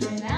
children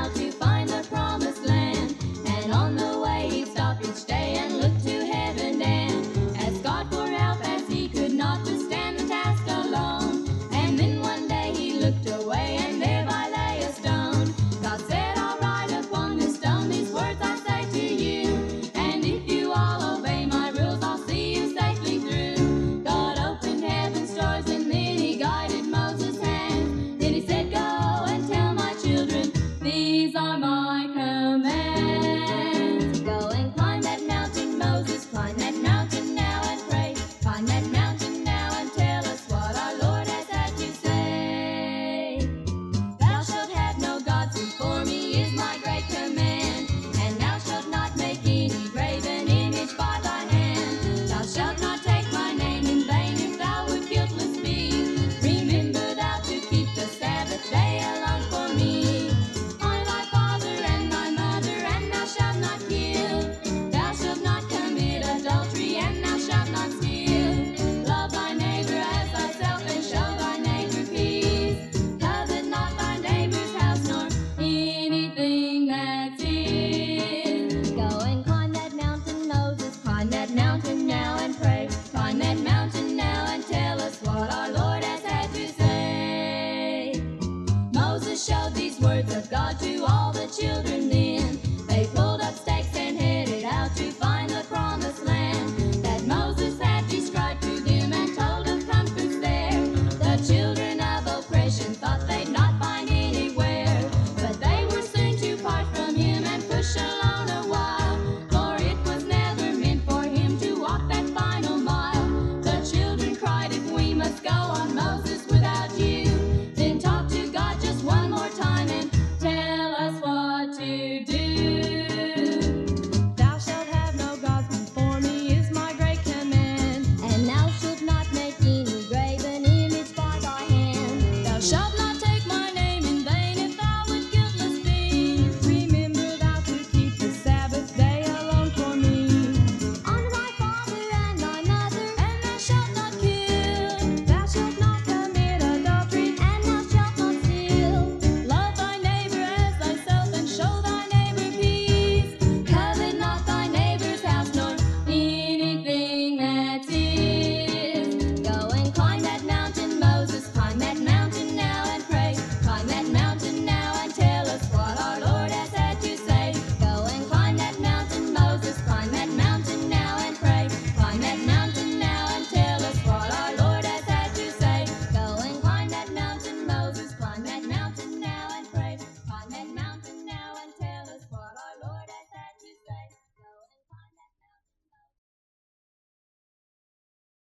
children.